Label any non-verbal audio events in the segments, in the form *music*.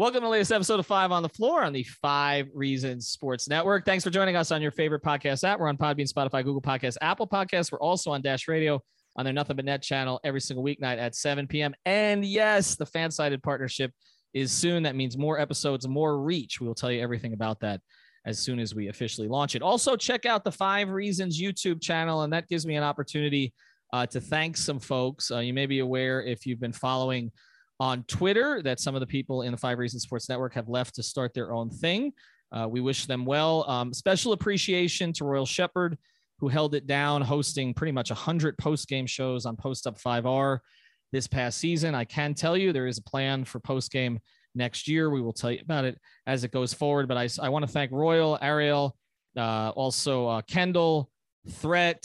Welcome to the latest episode of Five on the Floor on the Five Reasons Sports Network. Thanks for joining us on your favorite podcast app. We're on Podbean, Spotify, Google Podcasts, Apple Podcasts. We're also on Dash Radio on their Nothing But Net channel every single weeknight at 7 p.m. And yes, the fan sided partnership is soon. That means more episodes, more reach. We will tell you everything about that as soon as we officially launch it. Also, check out the Five Reasons YouTube channel, and that gives me an opportunity uh, to thank some folks. Uh, you may be aware if you've been following on Twitter that some of the people in the Five Reasons Sports Network have left to start their own thing. Uh, we wish them well. Um, special appreciation to Royal Shepherd, who held it down, hosting pretty much 100 post game shows on Post Up 5R this past season. I can tell you there is a plan for post game next year. We will tell you about it as it goes forward. But I, I want to thank Royal, Ariel, uh, also uh, Kendall, Threat,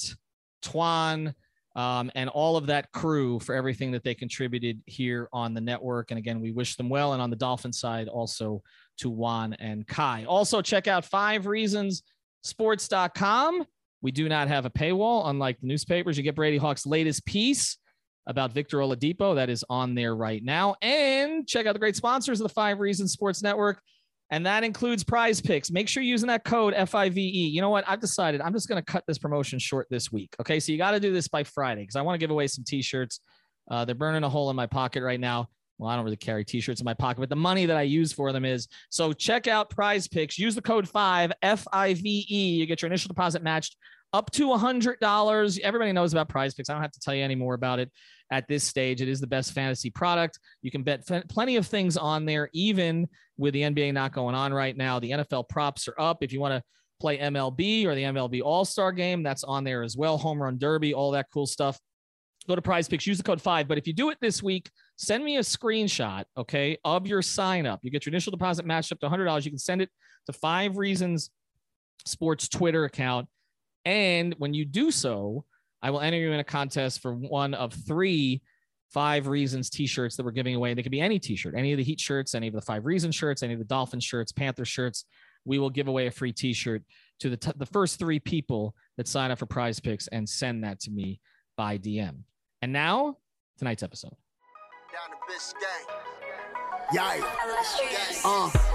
Twan, um, and all of that crew for everything that they contributed here on the network. And again, we wish them well. And on the Dolphin side, also to Juan and Kai. Also, check out five reasons sports.com. We do not have a paywall, unlike the newspapers. You get Brady Hawk's latest piece about Victor Oladipo that is on there right now. And check out the great sponsors of the Five Reasons Sports Network and that includes prize picks. Make sure you're using that code FIVE. You know what? I've decided I'm just going to cut this promotion short this week. Okay. So you got to do this by Friday because I want to give away some t shirts. Uh, they're burning a hole in my pocket right now. Well, I don't really carry t shirts in my pocket, but the money that I use for them is so check out prize picks. Use the code FIVE, F I V E. You get your initial deposit matched up to $100. Everybody knows about prize picks. I don't have to tell you any more about it at this stage. It is the best fantasy product. You can bet f- plenty of things on there, even with the NBA not going on right now. The NFL props are up. If you want to play MLB or the MLB All Star game, that's on there as well. Home Run Derby, all that cool stuff. Go to Prize Picks, use the code five. But if you do it this week, send me a screenshot, okay, of your sign up. You get your initial deposit matched up to $100. You can send it to Five Reasons Sports Twitter account. And when you do so, I will enter you in a contest for one of three five reasons t-shirts that we're giving away. They could be any t-shirt, any of the Heat shirts, any of the five reasons shirts, any of the Dolphin shirts, Panther shirts. We will give away a free t-shirt to the, t- the first three people that sign up for prize picks and send that to me by DM. And now tonight's episode. Down to Biscayne. Yeah. Uh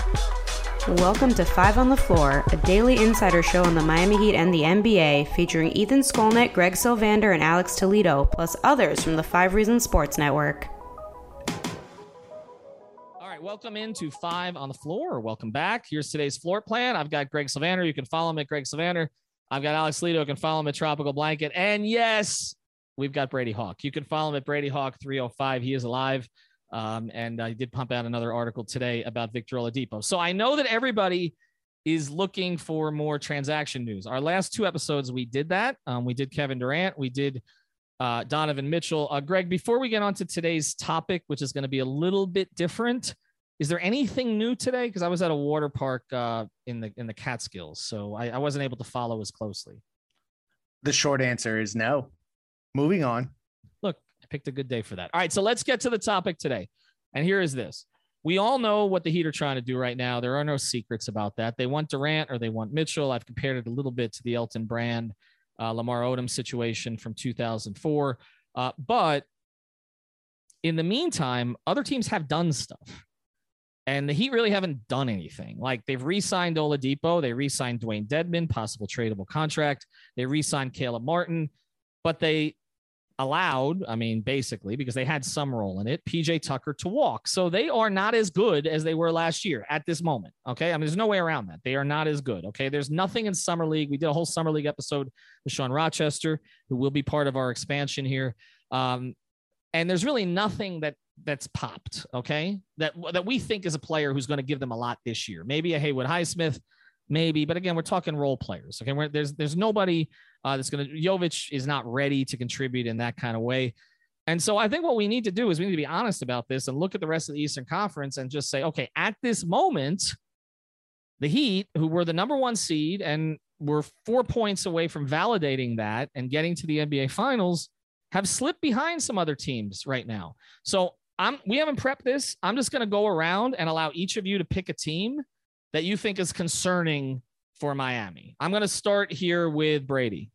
Welcome to Five on the Floor, a daily insider show on the Miami Heat and the NBA, featuring Ethan Skolnick, Greg Sylvander, and Alex Toledo, plus others from the Five Reasons Sports Network. All right, welcome into Five on the Floor. Welcome back. Here's today's floor plan. I've got Greg Sylvander. You can follow him at Greg Sylvander. I've got Alex Toledo. You can follow him at Tropical Blanket. And yes, we've got Brady Hawk. You can follow him at Brady Hawk 305. He is alive. Um, and I did pump out another article today about Victor Oladipo. So I know that everybody is looking for more transaction news. Our last two episodes, we did that. Um, we did Kevin Durant, we did uh, Donovan Mitchell. Uh, Greg, before we get on to today's topic, which is going to be a little bit different, is there anything new today? Because I was at a water park uh, in the in the Catskills, so I, I wasn't able to follow as closely. The short answer is no. Moving on picked a good day for that. All right, so let's get to the topic today. And here is this. We all know what the Heat are trying to do right now. There are no secrets about that. They want Durant or they want Mitchell. I've compared it a little bit to the Elton Brand, uh, Lamar Odom situation from 2004. Uh, but in the meantime, other teams have done stuff. And the Heat really haven't done anything. Like they've re-signed Oladipo, they re-signed Dewayne Dedmon, possible tradable contract. They re-signed Caleb Martin, but they allowed, I mean, basically, because they had some role in it, PJ Tucker to walk. So they are not as good as they were last year at this moment. Okay. I mean, there's no way around that. They are not as good. Okay. There's nothing in Summer League. We did a whole Summer League episode with Sean Rochester, who will be part of our expansion here. Um, and there's really nothing that that's popped, okay, that that we think is a player who's going to give them a lot this year. Maybe a Haywood Highsmith, maybe, but again, we're talking role players. Okay, We're, there's there's nobody uh, that's going to Jovic is not ready to contribute in that kind of way. And so I think what we need to do is we need to be honest about this and look at the rest of the Eastern Conference and just say, okay, at this moment, the Heat, who were the number one seed and were four points away from validating that and getting to the NBA finals have slipped behind some other teams right now. So I'm we haven't prepped this. I'm just going to go around and allow each of you to pick a team that you think is concerning for Miami. I'm going to start here with Brady.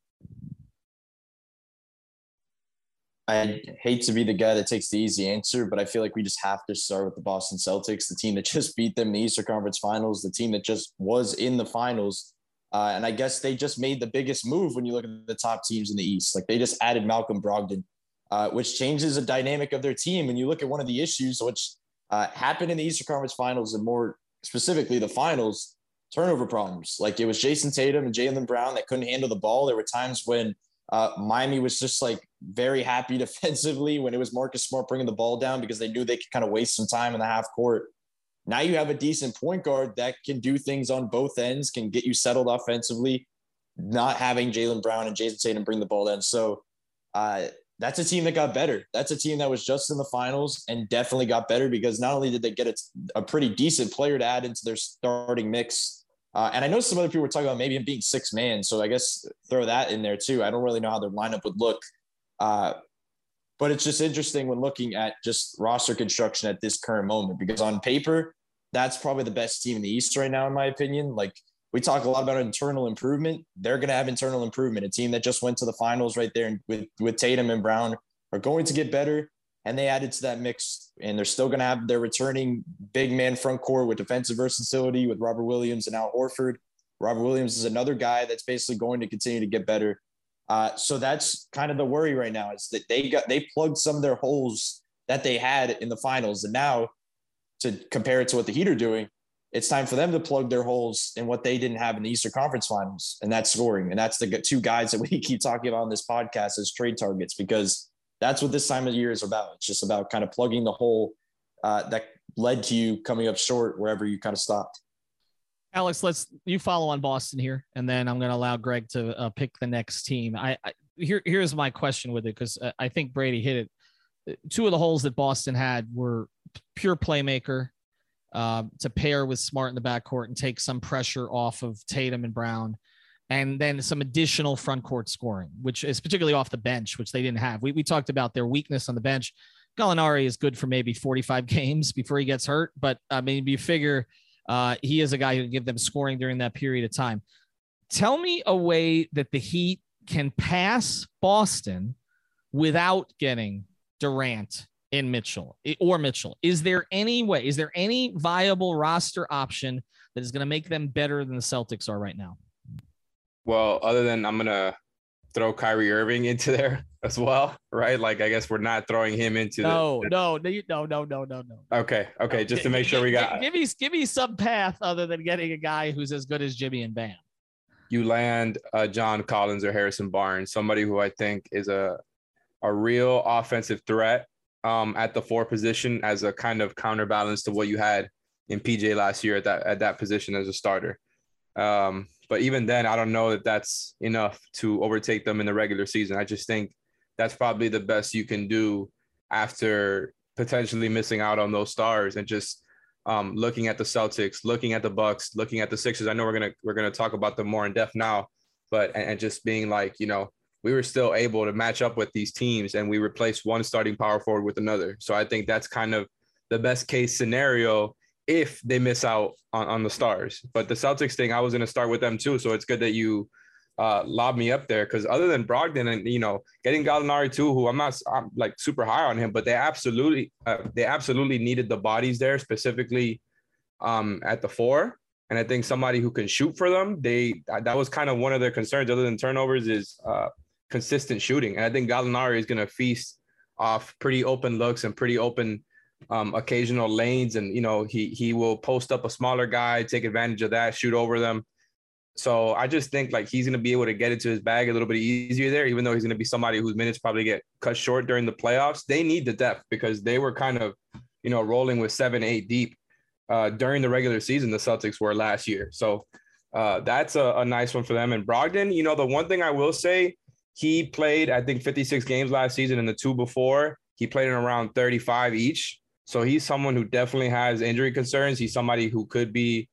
I hate to be the guy that takes the easy answer, but I feel like we just have to start with the Boston Celtics, the team that *laughs* just beat them in the Eastern Conference Finals, the team that just was in the finals. Uh, and I guess they just made the biggest move when you look at the top teams in the East. Like they just added Malcolm Brogdon, uh, which changes the dynamic of their team. And you look at one of the issues which uh, happened in the Eastern Conference Finals, and more specifically the finals, turnover problems. Like it was Jayson Tatum and Jaylen Brown that couldn't handle the ball. There were times when uh, Miami was just like very happy *laughs* defensively when it was Marcus Smart bringing the ball down because they knew they could kind of waste some time in the half court. Now you have a decent point guard that can do things on both ends, can get you settled offensively, not having Jaylen Brown and Jayson Tatum bring the ball down. So uh, that's a team that got better. That's a team that was just in the finals and definitely got better because not only did they get a, a pretty decent player to add into their starting mix, uh, and I know some other people were talking about maybe him being six man. So I guess throw that in there too. I don't really know how their lineup would look. Uh, but it's just interesting when looking at just roster construction at this current moment because on paper, that's probably the best team in the East right now, in my opinion. Like we talk a lot about internal improvement. They're going to have internal improvement. A team that just went to the finals right there with, with Tatum and Brown are going to get better and they added to that mix. And they're still going to have their returning big man front court with defensive versatility with Robert Williams and Al Horford. Robert Williams is another guy that's basically going to continue to get better. Uh, so that's kind of the worry right now is that they got they plugged some of their holes that they had in the finals, and now to compare it to what the Heat are doing, it's time for them to plug their holes in what they didn't have in the Eastern Conference Finals, and that's scoring. And that's the two guys that we *laughs* keep talking about on this podcast as trade targets because that's what this time of year is about. It's just about kind of plugging the hole uh, that led to you coming up short wherever you kind of stopped. Alex, let's you follow on Boston here, and then I'm going to allow Greg to uh, pick the next team. I, I here here's my question with it because uh, I think Brady hit it. Two of the holes that Boston had were pure playmaker uh, to pair with Smart in the backcourt and take some pressure off of Tatum and Brown and then some additional front court scoring, which is particularly off the bench, which they didn't have. We, we talked about their weakness on the bench. Gallinari is good for maybe 45 *laughs* games before he gets hurt, but I mean, you figure uh, he is a guy who can give them scoring during that period of time. Tell me a way that the Heat can pass Boston without getting Durant in Mitchell or Mitchell. Is there any way? Is there any viable roster option that is going to make them better than the Celtics are right now? Well, other than I'm gonna throw Kyrie Irving into there *laughs* as well, right? Like I guess we're not throwing him into no, the, no, *laughs* no, no, no, no, no. Okay, okay, just to make sure we got give me give me some path other than getting a guy who's as good as Jimmy and Bam. You land uh, John Collins or Harrison Barnes, somebody who I think is a a real offensive threat um, at the four position as a kind of counterbalance to what you had in PJ last year at that at that position as a starter. Um, but even then, I don't know that that's enough to overtake them in the regular season. I just think that's probably the best you can do after potentially missing out on those stars and just um, looking at the Celtics, looking at the Bucks, looking at the Sixers. I know we're gonna we're gonna talk about them more in depth now, but and, and just being like, you know, we were still able to match up with these teams and we replaced one starting power forward with another. So I think that's kind of the best case scenario if they miss out on, on the stars. But the Celtics thing, I was going to start with them too. So it's good that you uh, lob me up there because other than Brogdon and you know getting Gallinari too, who I'm not I'm like super high on him, but they absolutely uh, they absolutely needed the bodies there specifically um, at the four. And I think somebody who can shoot for them, they that was kind of one of their concerns other than turnovers is uh, consistent shooting. And I think Gallinari is going to feast off pretty open looks and pretty open um, occasional lanes, and you know he he will post up a smaller guy, take advantage of that, shoot over them. So I just think like he's going to be able to get into his bag a little bit easier there, even though he's going to be somebody whose minutes probably get cut short during the playoffs. They need the depth because they were kind of, you know, rolling with seven, eight deep uh, during the regular season. The Celtics were last year, so uh, that's a, a nice one for them. And Brogdon, you know, the one thing I will say, he played I think 56 games last season, and the two before he played in around 35 each. So he's someone who definitely has injury concerns. He's somebody who could be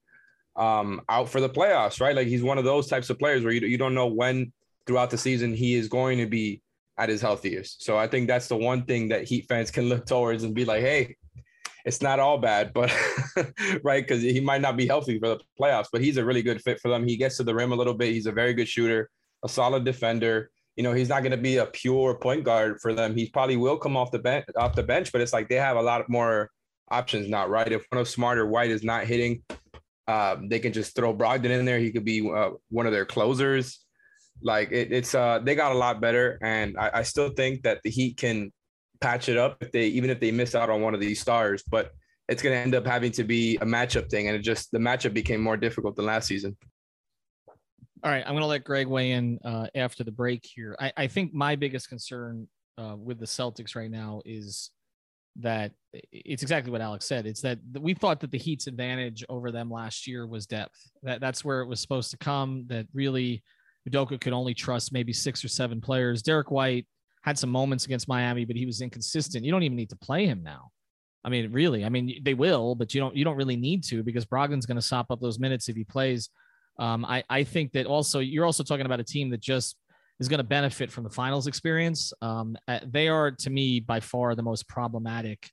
um, out for the playoffs, right? Like he's one of those types of players where you, you don't know when throughout the season he is going to be at his healthiest. So I think that's the one thing that Heat fans can look towards and be like, hey, it's not all bad, but *laughs* right because he might not be healthy for the playoffs, but he's a really good fit for them. He gets to the rim a little bit. He's a very good shooter, a solid defender. You know, he's not going to be a pure point guard for them. He probably will come off the bench, off the bench, but it's like they have a lot more options now, right? If one of Smart or White is not hitting, um, they can just throw Brogdon in there. He could be uh, one of their closers. Like it, it's uh, they got a lot better, and I, I still think that the Heat can patch it up if they even if they miss out on one of these stars. But it's going to end up having to be a matchup thing, and it just the matchup became more difficult than last season. All right, I'm going to let Greg weigh in uh, after the break here. I, I think my biggest concern uh, with the Celtics right now is that it's exactly what Alex said. It's that we thought that the Heat's advantage over them last year was depth. That that's where it was supposed to come. That really Udoka could only trust maybe six or seven players. Derrick White had some moments against Miami, but he was inconsistent. You don't even need to play him now. I mean, really. I mean, they will, but you don't you don't really need to because Brogdon's going to sop up those minutes if he plays. Um, I I think that also you're also talking about a team that just is going to benefit from the finals experience. Um, uh, they are to me by far the most problematic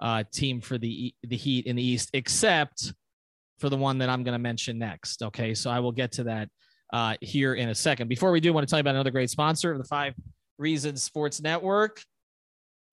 uh, team for the the Heat in the East, except for the one that I'm going to mention next. Okay, so I will get to that uh, here in a second. Before we do, I want to tell you about another great sponsor of the Five Reasons Sports Network.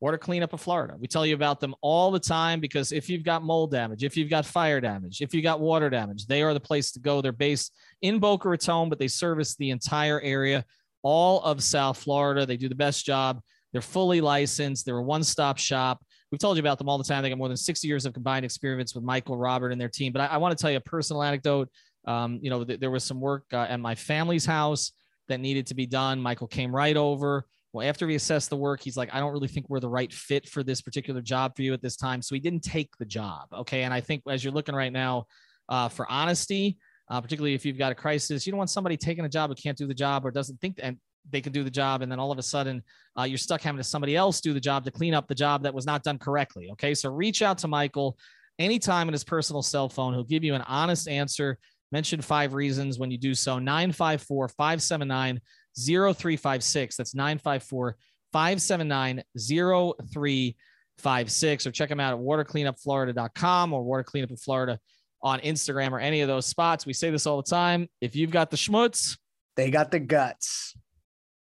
Water Cleanup of Florida. We tell you about them all the time because if you've got mold damage, if you've got fire damage, if you've got water damage, they are the place to go. They're based in Boca Raton, but they service the entire area, all of South Florida. They do the best job. They're fully licensed. They're a one stop shop. We've told you about them all the time. They got more than 60 years of combined experience with Michael Robert and their team. But I, I want to tell you a personal anecdote. Um, you know, th- there was some work uh, at my family's house that needed to be done. Michael came right over. Well, after we assessed the work, he's like, I don't really think we're the right fit for this particular job for you at this time. So he didn't take the job. Okay. And I think as you're looking right now uh, for honesty, uh, particularly if you've got a crisis, you don't want somebody taking a job who can't do the job or doesn't think and they can do the job. And then all of a sudden uh, you're stuck having to somebody else do the job to clean up the job that was not done correctly. Okay. So reach out to Michael anytime in his personal cell phone. He'll give you an honest answer. Mention five reasons when you do so 954 579 0356. That's 954 579 0356. Or check them out at watercleanupflorida.com or Water Cleanup in Florida on Instagram or any of those spots. We say this all the time. If you've got the schmutz, they got the guts.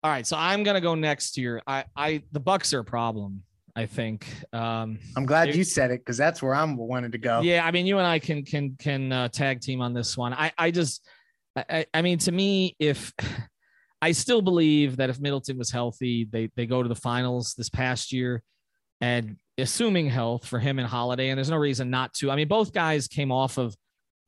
All right, so I'm gonna go next to here. I, I, the Bucks are a problem. I think. Um, I'm glad you said it because that's where I'm wanted to go. Yeah, I mean, you and I can can can uh, tag team on this one. I I just, I, I mean, to me, if I still believe that if Middleton was healthy, they they go to the finals this past year, and assuming health for him and Holiday, and there's no reason not to. I mean, both guys came off of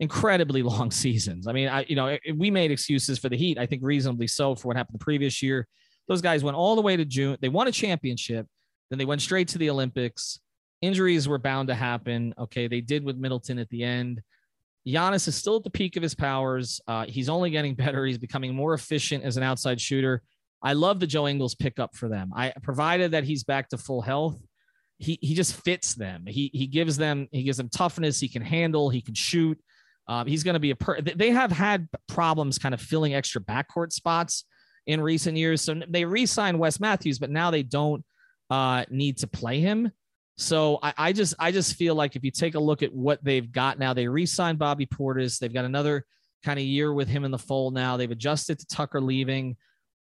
incredibly *laughs* long seasons. I mean, I you know we made excuses for the Heat. I think reasonably so for what happened the previous year. Those guys went all the way to June. They won a championship, then they went straight to the Olympics. Injuries were bound to happen. Okay, they did with Middleton at the end. Giannis is still at the peak of his powers. Uh, he's only getting better. He's becoming more efficient as an outside shooter. I love the Joe Ingles pickup for them. I provided that he's back to full health. He he just fits them. He he gives them he gives them toughness. He can handle. He can shoot. Um, he's going to be a per. They have had problems kind of filling extra backcourt spots in recent years. So they re-signed Wes Matthews, but now they don't uh, need to play him. So I, I, just I just feel like if you take a look at what they've got now, they re-signed Bobby Portis. They've got another kind of year with him in the fold now. They've adjusted to Tucker leaving.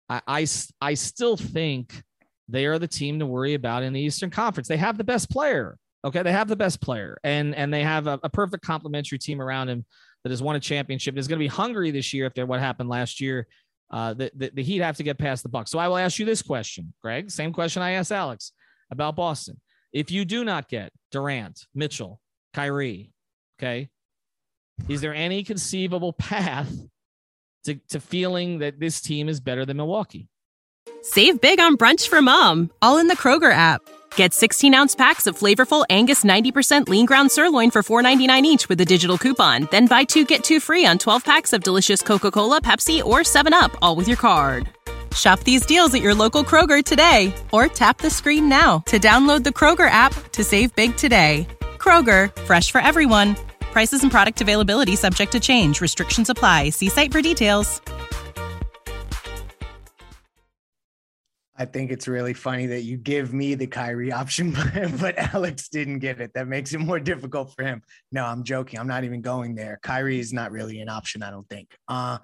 I, I, I still think they are the team to worry about in the Eastern Conference. They have the best player. Okay, they have the best player, and and they have a, a perfect complementary team around him that has won a championship. Is going to be hungry this year after what happened last year. Uh, the, the, the Heat have to get past the Bucks. So I will ask you this question, Greg. Same question I asked Alex about Boston. If you do not get Durant, Mitchell, Kyrie, okay, is there any conceivable path to, to feeling that this team is better than Milwaukee? Save big on brunch for mom, all in the Kroger app. Get 16 ounce packs of flavorful Angus 90% lean ground sirloin for $4.99 each with a digital coupon. Then buy two get two free on 12 packs of delicious Coca Cola, Pepsi, or 7UP, all with your card. Shop these deals at your local Kroger today or tap the screen now to download the Kroger app to save big today. Kroger, fresh for everyone. Prices and product availability subject to change. Restrictions apply. See site for details. I think it's really funny that you give me the Kyrie *laughs* option, but, Alex didn't get it. That makes it more difficult for him. No, I'm joking. I'm not even going there. Kyrie is not really an option, I don't think. Uh,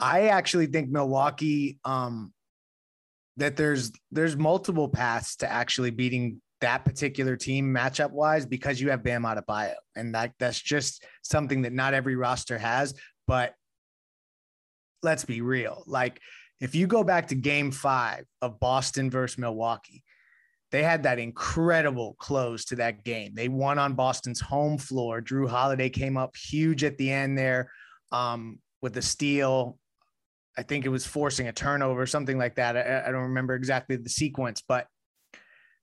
I actually think Milwaukee um, that there's there's multiple paths to actually beating that particular team matchup wise because you have Bam Adebayo, and that that's just something that not every roster has. But let's be real, like if you go back to Game Five of Boston versus Milwaukee, they had that incredible close to that game. They won on Boston's home floor. Jrue Holiday came up huge at the end there um, with the steal. I think it was forcing a turnover, something like that. I, I don't remember exactly the sequence, but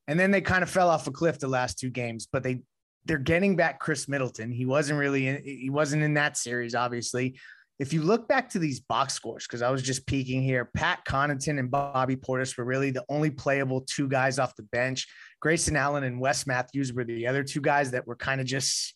and then they kind of fell off a cliff the last two games. But they they're getting back Khris Middleton. He wasn't really in, he wasn't in that series, obviously. If you look back to these box scores, because I was just peeking here, Pat Connaughton and Bobby Portis were really the only playable two guys off the bench. Grayson Allen and Wes Matthews were the other two guys that were kind of just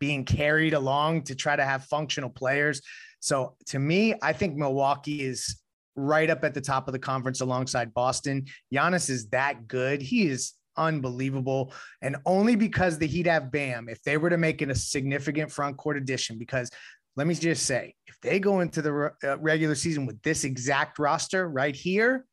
being carried along to try to have functional players. So to me, I think Milwaukee is right up at the top of the conference alongside Boston. Giannis is that good. He is unbelievable. And only because the Heat have Bam, if they were to make it a significant front court addition, because let me just say, if they go into the uh, regular season with this exact roster right here,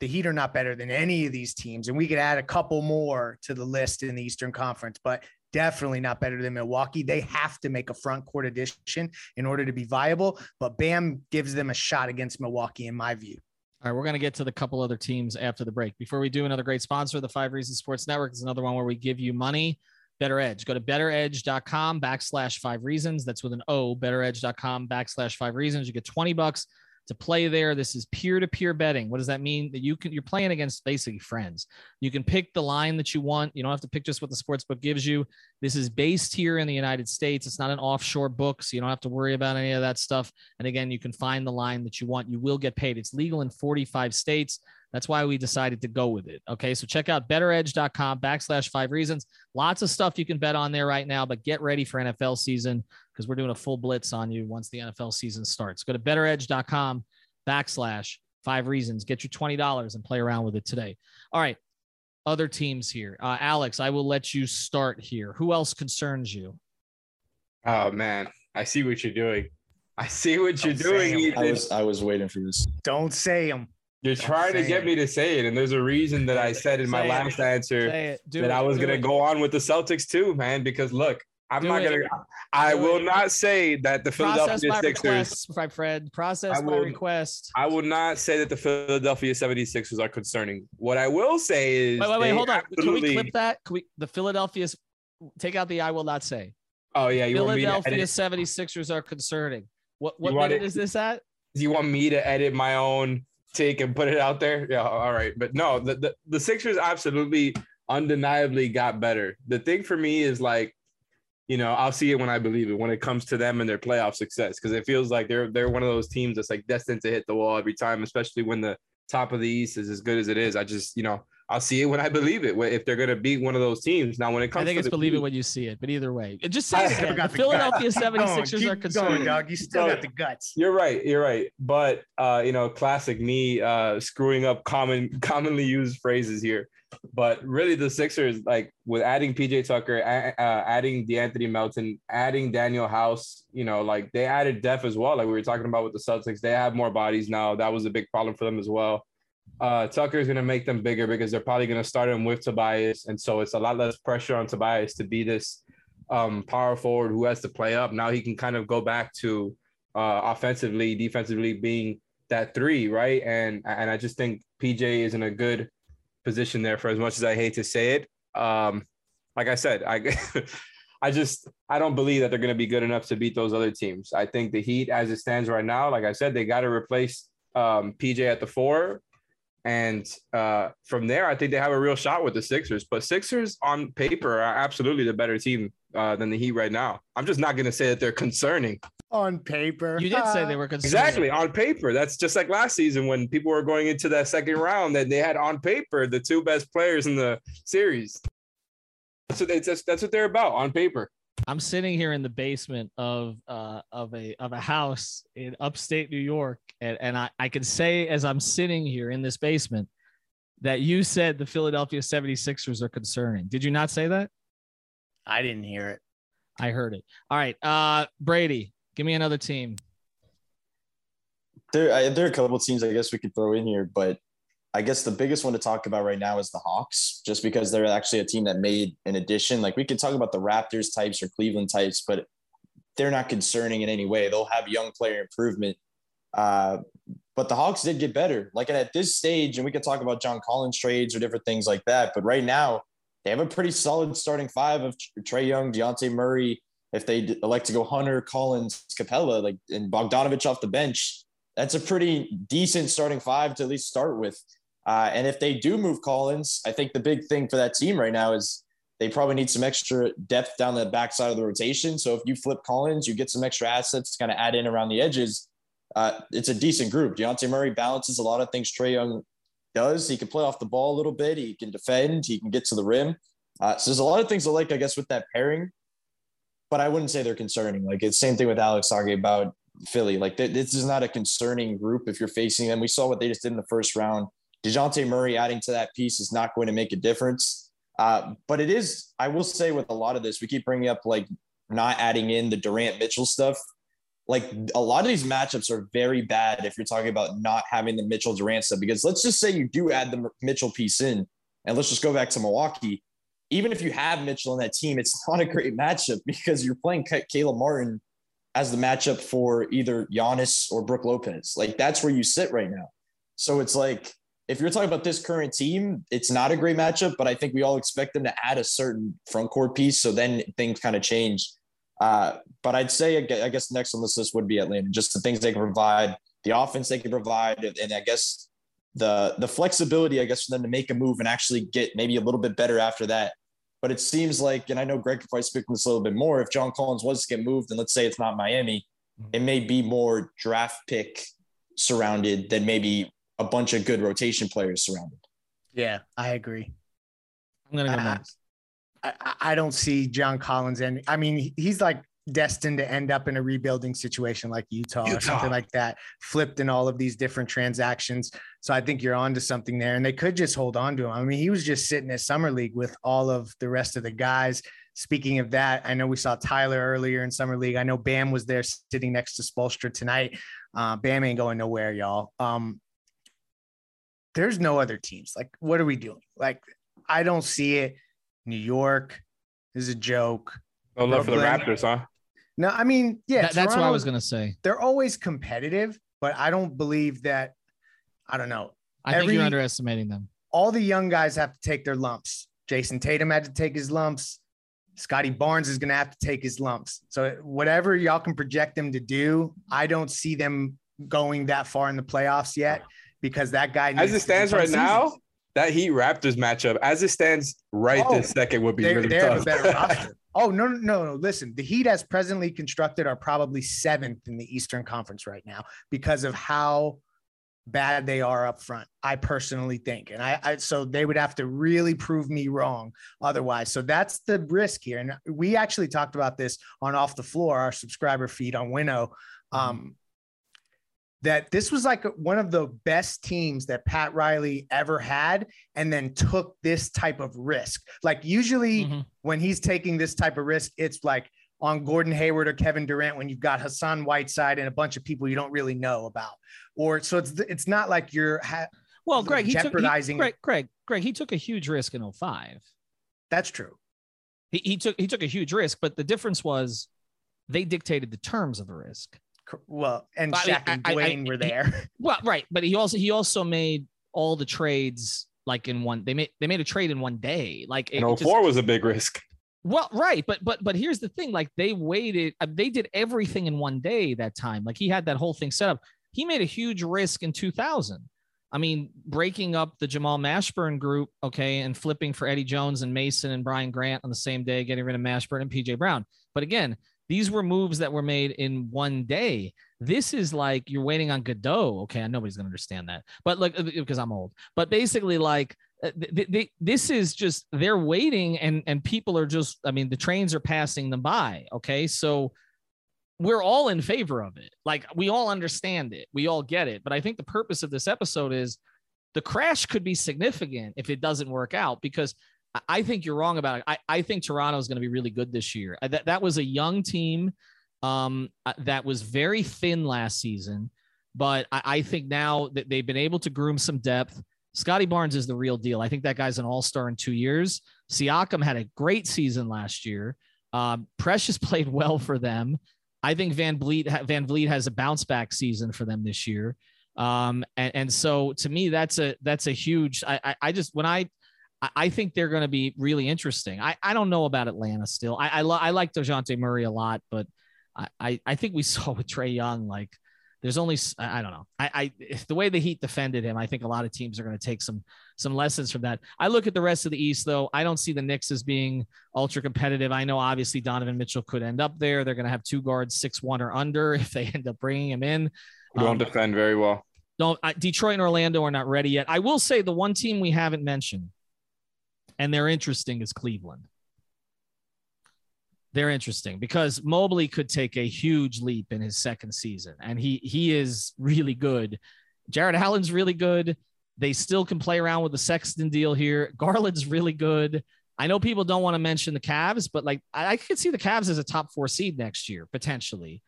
the Heat are not better than any of these teams. And we could add a couple more to the list in the Eastern Conference, but definitely not better than Milwaukee. They have to make a front court addition in order to be viable, but Bam gives them a shot against Milwaukee, in my view. All right, we're going to get to the couple other teams after the break. Before we do, another great sponsor, the Five Reasons Sports Network is another one where we give you money. Better Edge. Go to betteredge.com backslash five reasons. That's with an O, betteredge.com backslash five reasons. You get 20 bucks to play there. This is peer-to-peer betting. What does that mean? That you can you're playing against basically friends. You can pick the line that you want. You don't have to pick just what the sports book gives you. This is based here in the United States. It's not an offshore book, so you don't have to worry about any of that stuff. And again, you can find the line that you want. You will get paid. It's legal in 45 states. That's why we decided to go with it. Okay. So check out betteredge.com backslash five reasons. Lots of stuff you can bet on there right now, but get ready for NFL season because we're doing a full blitz on you once the NFL season starts. Go to betteredge.com backslash five reasons. Get your $20 and play around with it today. All right. Other teams here. Uh, Alex, I will let you start here. Who else concerns you? Oh, man. I see what you're doing. I see what you're Don't say doing. I was I was waiting for this. Don't say them. You're Don't trying to get it. me to say it, and there's a reason that I said in my Say it. last answer Say it. Do that it. I was gonna go on with the Celtics too, man. Because look, I'm Do not it. gonna. I Do will it. not say that the Process Philadelphia my Sixers. request, my Fred. Process I my request. I will not say that the Philadelphia 76ers are concerning. What I will say is, Wait, wait, wait. Hold on. Can we clip that? Can we? The Philadelphia's. Take out the I will not say. Oh yeah, you want me to Philadelphia edit? 76ers are concerning. What what minute it- is this at? Do you want me to edit my own take and put it out there? Yeah, all right. But no, the, the, the Sixers absolutely undeniably got better. The thing for me is like, you know, I'll see it when I believe it when it comes to them and their playoff success. Because it feels like they're they're one of those teams that's like destined to hit the wall every time, especially when the top of the East is as good as it is. I just, you know, I'll see it when I believe it. If they're gonna beat one of those teams. Now when it comes I think to it's believe it when you see it. But either way, just say it again. The Philadelphia guts. Keep 76ers keep are going, dog. You still got the guts. You're right. You're right. But uh, you know, classic me uh, screwing up common *laughs* commonly used phrases here. But really, the Sixers, like with adding PJ Tucker, uh, adding De'Anthony Melton, adding Danuel House, you know, like they added depth as well. Like we were talking about with the Celtics, they have more bodies now. That was a big problem for them as well. Uh, Tucker is going to make them bigger because they're probably going to start him with Tobias, and so it's a lot less pressure on Tobias to be this um, power forward who has to play up. Now he can kind of go back to uh, offensively, defensively being that three, right? And and I just think PJ is in a good position there for as much as I hate to say it. Um, like I said, I *laughs* I just I don't believe that they're going to be good enough to beat those other teams. I think the Heat, as it stands right now, like I said, they got to replace um, PJ at the four. And uh, from there, I think they have a real shot with the Sixers. But Sixers on paper are absolutely the better team uh, than the Heat right now. I'm just not going to say that they're concerning. On paper. You did say they were concerning. Exactly on paper. That's just like last season when people were going into that second round that they had on paper the two best players in the series. That's what they, that's, that's what they're about on paper. I'm sitting here in the basement of uh, of a of a house in upstate New York, and, and I, I can say as I'm sitting here in this basement that you said the Philadelphia 76ers are concerning. Did you not say that? I didn't hear it. I heard it. All right. Uh Brady, give me another team. There, I, there are a couple of teams I guess we could throw in here, but I guess the biggest one to talk about right now is the Hawks, just because they're actually a team that made an addition. Like we could talk about the Raptors types or Cleveland types, but they're not concerning in any way. They'll have young player improvement. Uh, but the Hawks did get better. Like at this stage, and we could talk about John Collins trades or different things like that. But right now, they have a pretty solid starting five of Trae Young, Dejounte Murray. If they elect to go Hunter, Collins, Capela, like and Bogdanovic off the bench, that's a pretty decent starting five to at least start with. Uh, and if they do move Collins, I think the big thing for that team right now is they probably need some extra depth down the backside of the rotation. So if you flip Collins, you get some extra assets to kind of add in around the edges. Uh, it's a decent group. Dejounte Murray balances a lot of things Trae Young does. He can play off the ball a little bit. He can defend. He can get to the rim. Uh, so there's a lot of things I like, I guess, with that pairing. But I wouldn't say they're concerning. Like it's same thing with Alex Sage about Philly. Like th- this is not a concerning group if you're facing them. We saw what they just did in the first round. Dejounte Murray adding to that piece is not going to make a difference. Uh, but it is, I will say, with a lot of this, we keep bringing up like not adding in the Durant Mitchell stuff. Like a lot of these matchups are very bad if you're talking about not having the Mitchell Durant stuff. Because let's just say you do add the Mitchell piece in, and let's just go back to Milwaukee. Even if you have Mitchell in that team, it's *laughs* not a great matchup because you're playing Caleb Martin as the matchup for either Giannis or Brook Lopez. Like that's where you sit right now. So it's like if you're talking about this current team, it's not a great matchup, but I think we all expect them to add a certain front court piece. So then things kind of change. Uh, but I'd say, I guess, next on this list would be Atlanta, just the things they can provide, the offense they can provide, and I guess the the flexibility, I guess, for them to make a move and actually get maybe a little bit better after that. But it seems like, and I know Greg could probably speak on this a little bit more. If John Collins was to get moved, and let's say it's not Miami, mm-hmm. it may be more draft pick surrounded than maybe a bunch of good rotation players surrounded. Yeah, I agree. I'm gonna go next. I, I don't see John Collins and I mean he's like destined to end up in a rebuilding situation like Utah, Utah, or something like that, flipped in all of these different transactions. So I think you're on to something there. And they could just hold on to him. I mean, he was just sitting at Summer League with all of the rest of the guys. Speaking of that, I know we saw Tyler earlier in Summer League. I know Bam was there sitting next to Spoelstra tonight. Uh, Bam ain't going nowhere, y'all. Um, there's no other teams. Like, what are we doing? Like, I don't see it. New York is a joke. No love for the Raptors, huh? No, I mean, yeah, that, that's what I was gonna say. They're always competitive, but I don't believe that. I don't know. I Every, think you're underestimating them. All the young guys have to take their lumps. Jayson Tatum had to take his lumps. Scottie Barnes is going to have to take his lumps. So whatever y'all can project them to do, I don't see them going that far in the playoffs yet because that guy. As it stands right now, that Heat Raptors matchup, as it stands right oh, this second, would be they, really they tough. Have a better *laughs* roster. Oh no, no, no! Listen, the Heat, as presently constructed, are probably seventh in the Eastern Conference right now because of how bad they are up front. I personally think, and I, I, so they would have to really prove me wrong otherwise. So that's the risk here. And we actually talked about this on off the floor, our subscriber feed on Winnow. Um, that this was like one of the best teams that Pat Riley ever had, and then took this type of risk. Like usually mm-hmm. when he's taking this type of risk, it's like on Gordon Hayward or Kevin Durant when you've got Hassan Whiteside and a bunch of people you don't really know about. Or so it's it's not like you're ha- well, Greg, jeopardizing. He took, he, Greg, Greg, Greg, he took a huge risk in 05. That's true. He, he took he took a huge risk, but the difference was they dictated the terms of the risk well, and but Shaq I and Dwyane I, I, were there. He, *laughs* well, right, but he also he also made all the trades like in one. They made they made a trade in one day. Like and 04 was a big risk. Well, right, but but but here's the thing: like they waited, uh, they did everything in one day that time. Like he had that whole thing set up. He made a huge risk in 2000. I mean, breaking up the Jamal Mashburn group, okay, and flipping for Eddie Jones and Mason and Brian Grant on the same day, getting rid of Mashburn and PJ Brown. But again, these were moves that were made in one day. This is like you're waiting on Godot. Okay, nobody's gonna understand that, but like uh, because I'm old. But basically, like uh, th- th- this is just they're waiting and and people are just i mean the trains are passing them by okay so we're all in favor of it like we all understand it we all get it but i think the purpose of this episode is the crash could be significant if it doesn't work out because I- think you're wrong about it. I, I think Toronto is going to be really good this year. Uh, That, that was a young team um, uh, that was very thin last season, but I, I think now that they've been able to groom some depth. Scottie Barnes is the real deal. I think that guy's an all star in two years. Siakam had a great season last year. Um, Precious *laughs* played well for them. I think VanVleet Van Vliet has a bounce back season for them this year. Um, and, and so to me, that's a that's a huge. I I, I just when I I- I think they're going to be really interesting. I, I don't know about Atlanta still. I I, lo- I like Dejounte Murray a lot, but I, I, I think we *laughs* saw with Trae Young like there's only I don't know. I, I the way the Heat defended him, I think a lot of teams are going to take some some lessons from that. I look at the rest of the East though. I don't see the Knicks as being ultra competitive. I know obviously Donovan Mitchell could end up there. They're going to have two guards six one or under *laughs* if they end up bringing him in. We don't Um, defend very well. don't I, Detroit and Orlando are not ready yet. I will say the one team we haven't mentioned, and they're interesting, is Cleveland. They're interesting because Mobley could take a huge leap in his second season, and he he is really good. Jarrett Allen's really good. They still can play around with the Sexton deal here. Garland's really good. I know people don't want to mention the Cavs, but like I, I could see the Cavs as a top four seed next year potentially.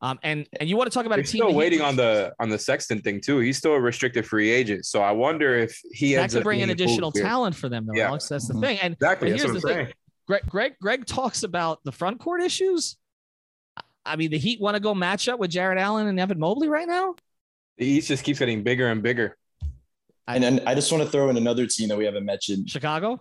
Um, and and you want to talk about They're a team still waiting on the on the Sexton thing too. He's still a restricted free agent, so I wonder if he that ends could bring in additional moved here. talent for them, though, Yeah. Alex. That's the Mhm. thing. And Exactly. but That's here's what the I'm thing. saying. Greg, Greg, Greg talks about the front court issues. I mean, the Heat want to go match up with Jarrett Allen and Evan Mobley right now. The East just keeps getting bigger and bigger. And then I just want to throw in another team that we haven't mentioned. Chicago.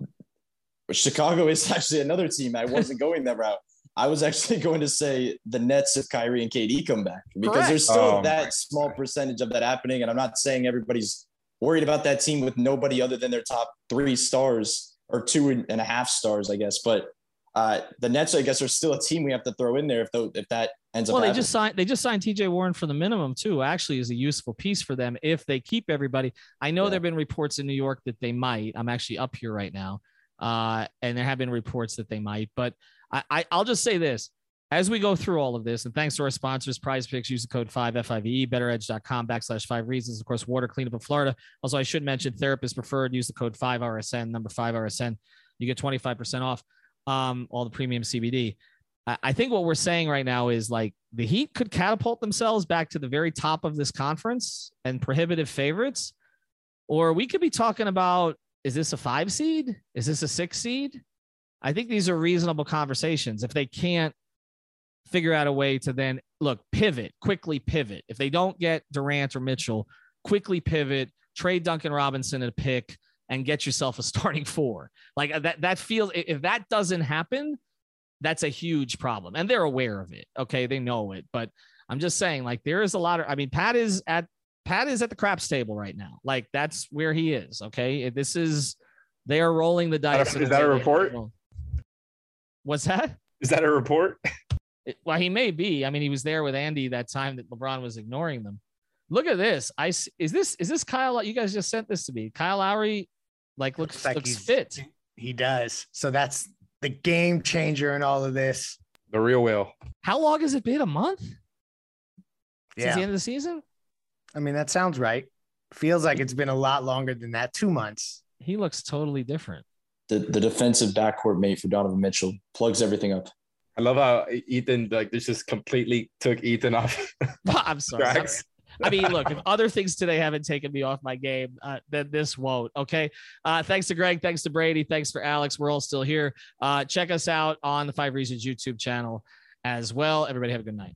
Chicago is actually another team. I wasn't going that route. I was actually *laughs* going to say the Nets if Kyrie and KD come back because Correct. there's still Oh that small percentage of that happening. And I'm not saying everybody's worried about that team with nobody other than their top three stars or two and a half stars, I guess. But uh, the Nets, I guess, are still a team we have to throw in there if tho- if that ends Well, up. they happening. just signed. They just signed T.J. Warren for the minimum too. Actually, is a useful piece for them if they keep everybody. I know Yeah. there've been reports in New York that they might. I'm actually up here right now, uh, and there have been reports that they might. But I, I, I'll just say this: as we go through all of this, and thanks to our sponsors, Prize Picks, use the code five FIVE, BetterEdge.com backslash five reasons. Of course, water cleanup in Florida. Also, I should mention therapist preferred. Use the code five RSN, number five RSN. You get 25% off um, all the premium CBD. I- I think what we're saying right now is like the Heat could catapult themselves back to the very top of this conference and prohibitive favorites, or we could be talking about is this a five seed? Is this a six seed? I think these are reasonable conversations. If they can't figure out a way to then look, pivot, quickly pivot. If they don't get Durant or Mitchell, quickly pivot, trade Duncan Robinson at a pick and get yourself a *laughs* starting four. Like uh, that, that feels, if that doesn't happen, that's a huge problem. And they're aware of it. Okay. They know it. But I'm just saying, like, there is a lot of, I mean, Pat is at, Pat is at the craps table right now. Like, that's where he is. Okay. This is, they are rolling the dice. Is that a report? What's that? Is that a report? *laughs* It- well, he may be. I mean, he was there with Andy that time that LeBron was ignoring them. Look at this. I s- is this is this Kyle? You guys just sent this to me. Kyle Lowry, like looks Looks like looks he's- fit. He does. So that's the game changer in all of this. The real whale. How long has it been? A month since Yeah. the end of the season. I mean, that sounds right. Feels like it's been a lot longer than that. Two months. He looks totally different. The, the defensive backcourt mate for Donovan Mitchell plugs everything up. I love how Ethan like this just completely took Ethan off *laughs* I'm sorry. tracks. I mean, look, if other things today haven't taken me off my game, uh, then this won't. Okay. Uh, thanks to Greg. Thanks to Brady. Thanks for Alex. We're all still here. Uh, check us out on the Five Reasons YouTube channel as well. Everybody have a good night.